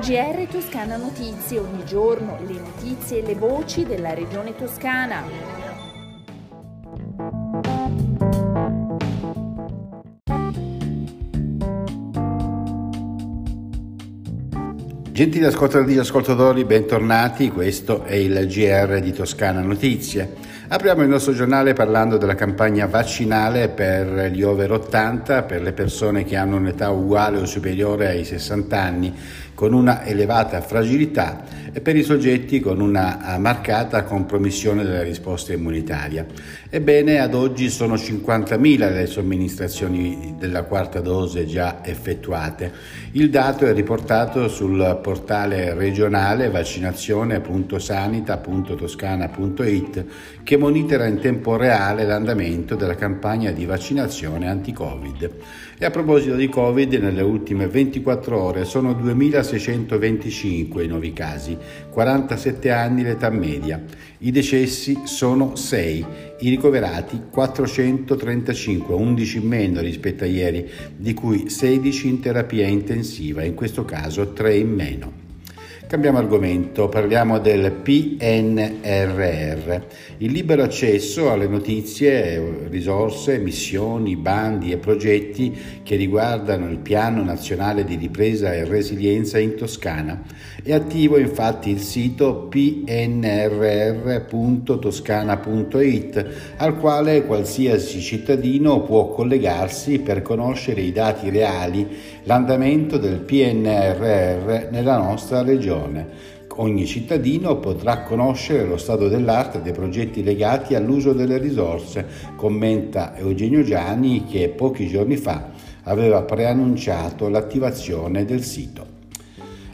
GR Toscana Notizie, ogni giorno le notizie e le voci della regione toscana. Gentili ascoltatori e ascoltatori, bentornati, questo è il GR di Toscana Notizie. Apriamo il nostro giornale parlando della campagna vaccinale per gli over 80, per le persone che hanno un'età uguale o superiore ai 60 anni con una elevata fragilità e per i soggetti con una eh, marcata compromissione della risposta immunitaria. Ebbene, ad oggi sono 50.000 le somministrazioni della quarta dose già effettuate. Il dato è riportato sul portale regionale vaccinazione.sanita.toscana.it che monitora in tempo reale l'andamento della campagna di vaccinazione anti-Covid. E a proposito di Covid, nelle ultime 24 ore sono 2.625 i nuovi casi, 47 anni l'età media. I decessi sono 6, i ricoverati 435, 11 in meno rispetto a ieri, di cui 16 in terapia intensiva, in questo caso 3 in meno. Cambiamo argomento, parliamo del PNRR, il libero accesso alle notizie, risorse, missioni, bandi e progetti che riguardano il Piano Nazionale di Ripresa e Resilienza in Toscana. È attivo infatti il sito pnrr.toscana.it al quale qualsiasi cittadino può collegarsi per conoscere i dati reali, l'andamento del PNRR nella nostra regione Costituzione. Ogni cittadino potrà conoscere lo stato dell'arte dei progetti legati all'uso delle risorse, commenta Eugenio Gianni che pochi giorni fa aveva preannunciato l'attivazione del sito.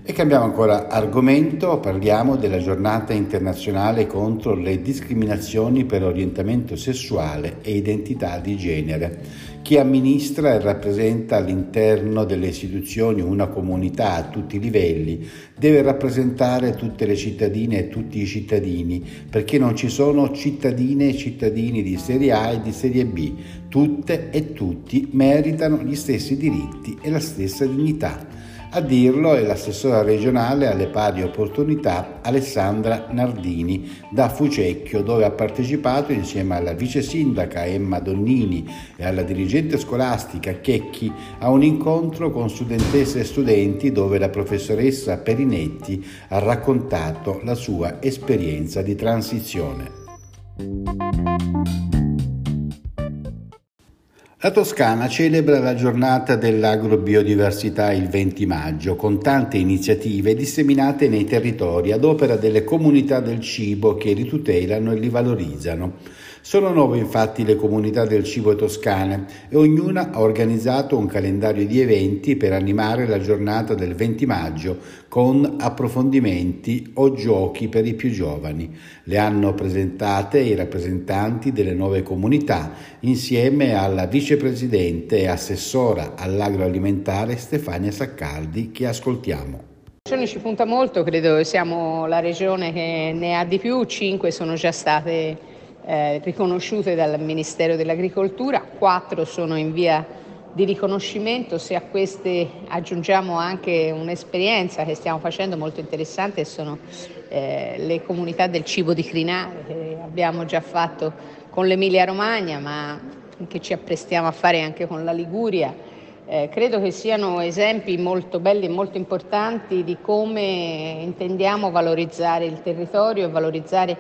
E cambiamo ancora argomento, parliamo della giornata internazionale contro le discriminazioni per orientamento sessuale e identità di genere. Chi amministra e rappresenta all'interno delle istituzioni una comunità a tutti i livelli deve rappresentare tutte le cittadine e tutti i cittadini, perché non ci sono cittadine e cittadini di serie A e di serie B. Tutte e tutti meritano gli stessi diritti e la stessa dignità. A dirlo è l'assessora regionale alle pari opportunità Alessandra Nardini da Fucecchio, dove ha partecipato insieme alla vice sindaca Emma Donnini e alla dirigente scolastica Checchi a un incontro con studentesse e studenti dove la professoressa Perinetti ha raccontato la sua esperienza di transizione. La Toscana celebra la giornata dell'agrobiodiversità il 20 maggio con tante iniziative disseminate nei territori ad opera delle comunità del cibo che li tutelano e li valorizzano. Sono nove infatti le comunità del cibo toscane e ognuna ha organizzato un calendario di eventi per animare la giornata del 20 maggio con approfondimenti o giochi per i più giovani. Le hanno presentate i rappresentanti delle nuove comunità insieme alla vicepresidente e assessora all'agroalimentare Stefania Saccardi che ascoltiamo. Ci punta molto, credo siamo la regione che ne ha di più, cinque sono già state eh, riconosciute dal Ministero dell'Agricoltura, quattro sono in via di riconoscimento, se a queste aggiungiamo anche un'esperienza che stiamo facendo molto interessante, sono eh, le comunità del cibo di Crinare che abbiamo già fatto con l'Emilia Romagna, ma che ci apprestiamo a fare anche con la Liguria. Eh, credo che siano esempi molto belli e molto importanti di come intendiamo valorizzare il territorio e valorizzare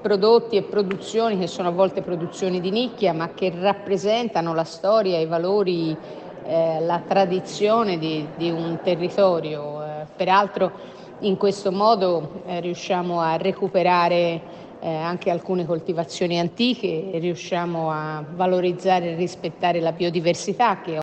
prodotti e produzioni che sono a volte produzioni di nicchia ma che rappresentano la storia, i valori, eh, la tradizione di, di un territorio. Eh, peraltro in questo modo eh, riusciamo a recuperare eh, anche alcune coltivazioni antiche riusciamo a valorizzare e rispettare la biodiversità che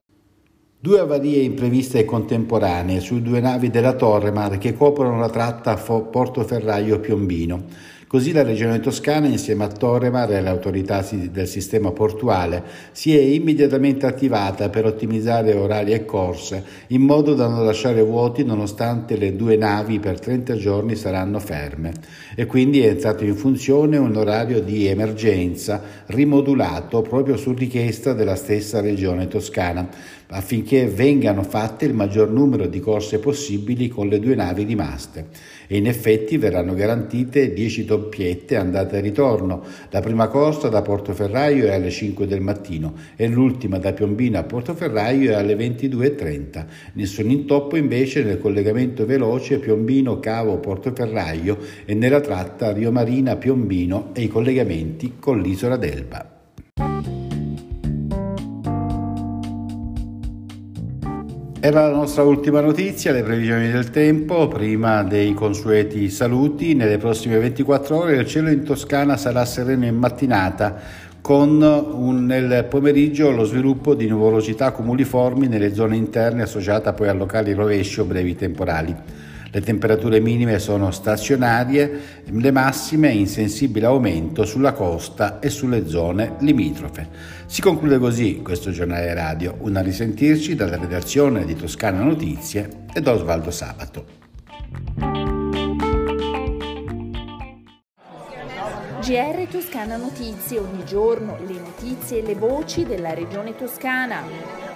Due avarie impreviste e contemporanee su due navi della Torremar che coprono la tratta Portoferraio-Piombino. Così la Regione Toscana, insieme a Toremar e alle autorità del sistema portuale, si è immediatamente attivata per ottimizzare orari e corse, in modo da non lasciare vuoti nonostante le due navi per 30 giorni saranno ferme. E quindi è entrato in funzione un orario di emergenza rimodulato proprio su richiesta della stessa Regione Toscana, affinché vengano fatte il maggior numero di corse possibili con le due navi rimaste. E in effetti verranno garantite 10 doppiette andata e ritorno. La prima corsa da Portoferraio è alle 5 del mattino e l'ultima da Piombino a Portoferraio è alle 22.30. Nessun intoppo invece nel collegamento veloce Piombino-Cavo-Portoferraio e nella tratta Rio Marina-Piombino e i collegamenti con l'isola d'Elba. Era la nostra ultima notizia, le previsioni del tempo, prima dei consueti saluti. Nelle prossime 24 ore il cielo in Toscana sarà sereno in mattinata, con un, nel pomeriggio lo sviluppo di nuvolosità cumuliformi nelle zone interne associata poi a locali rovesci o brevi temporali. Le temperature minime sono stazionarie, le massime in sensibile aumento sulla costa e sulle zone limitrofe. Si conclude così questo giornale radio. Una risentirci dalla redazione di Toscana Notizie e da Osvaldo Sabato. GR Toscana Notizie, ogni giorno le notizie e le voci della regione toscana.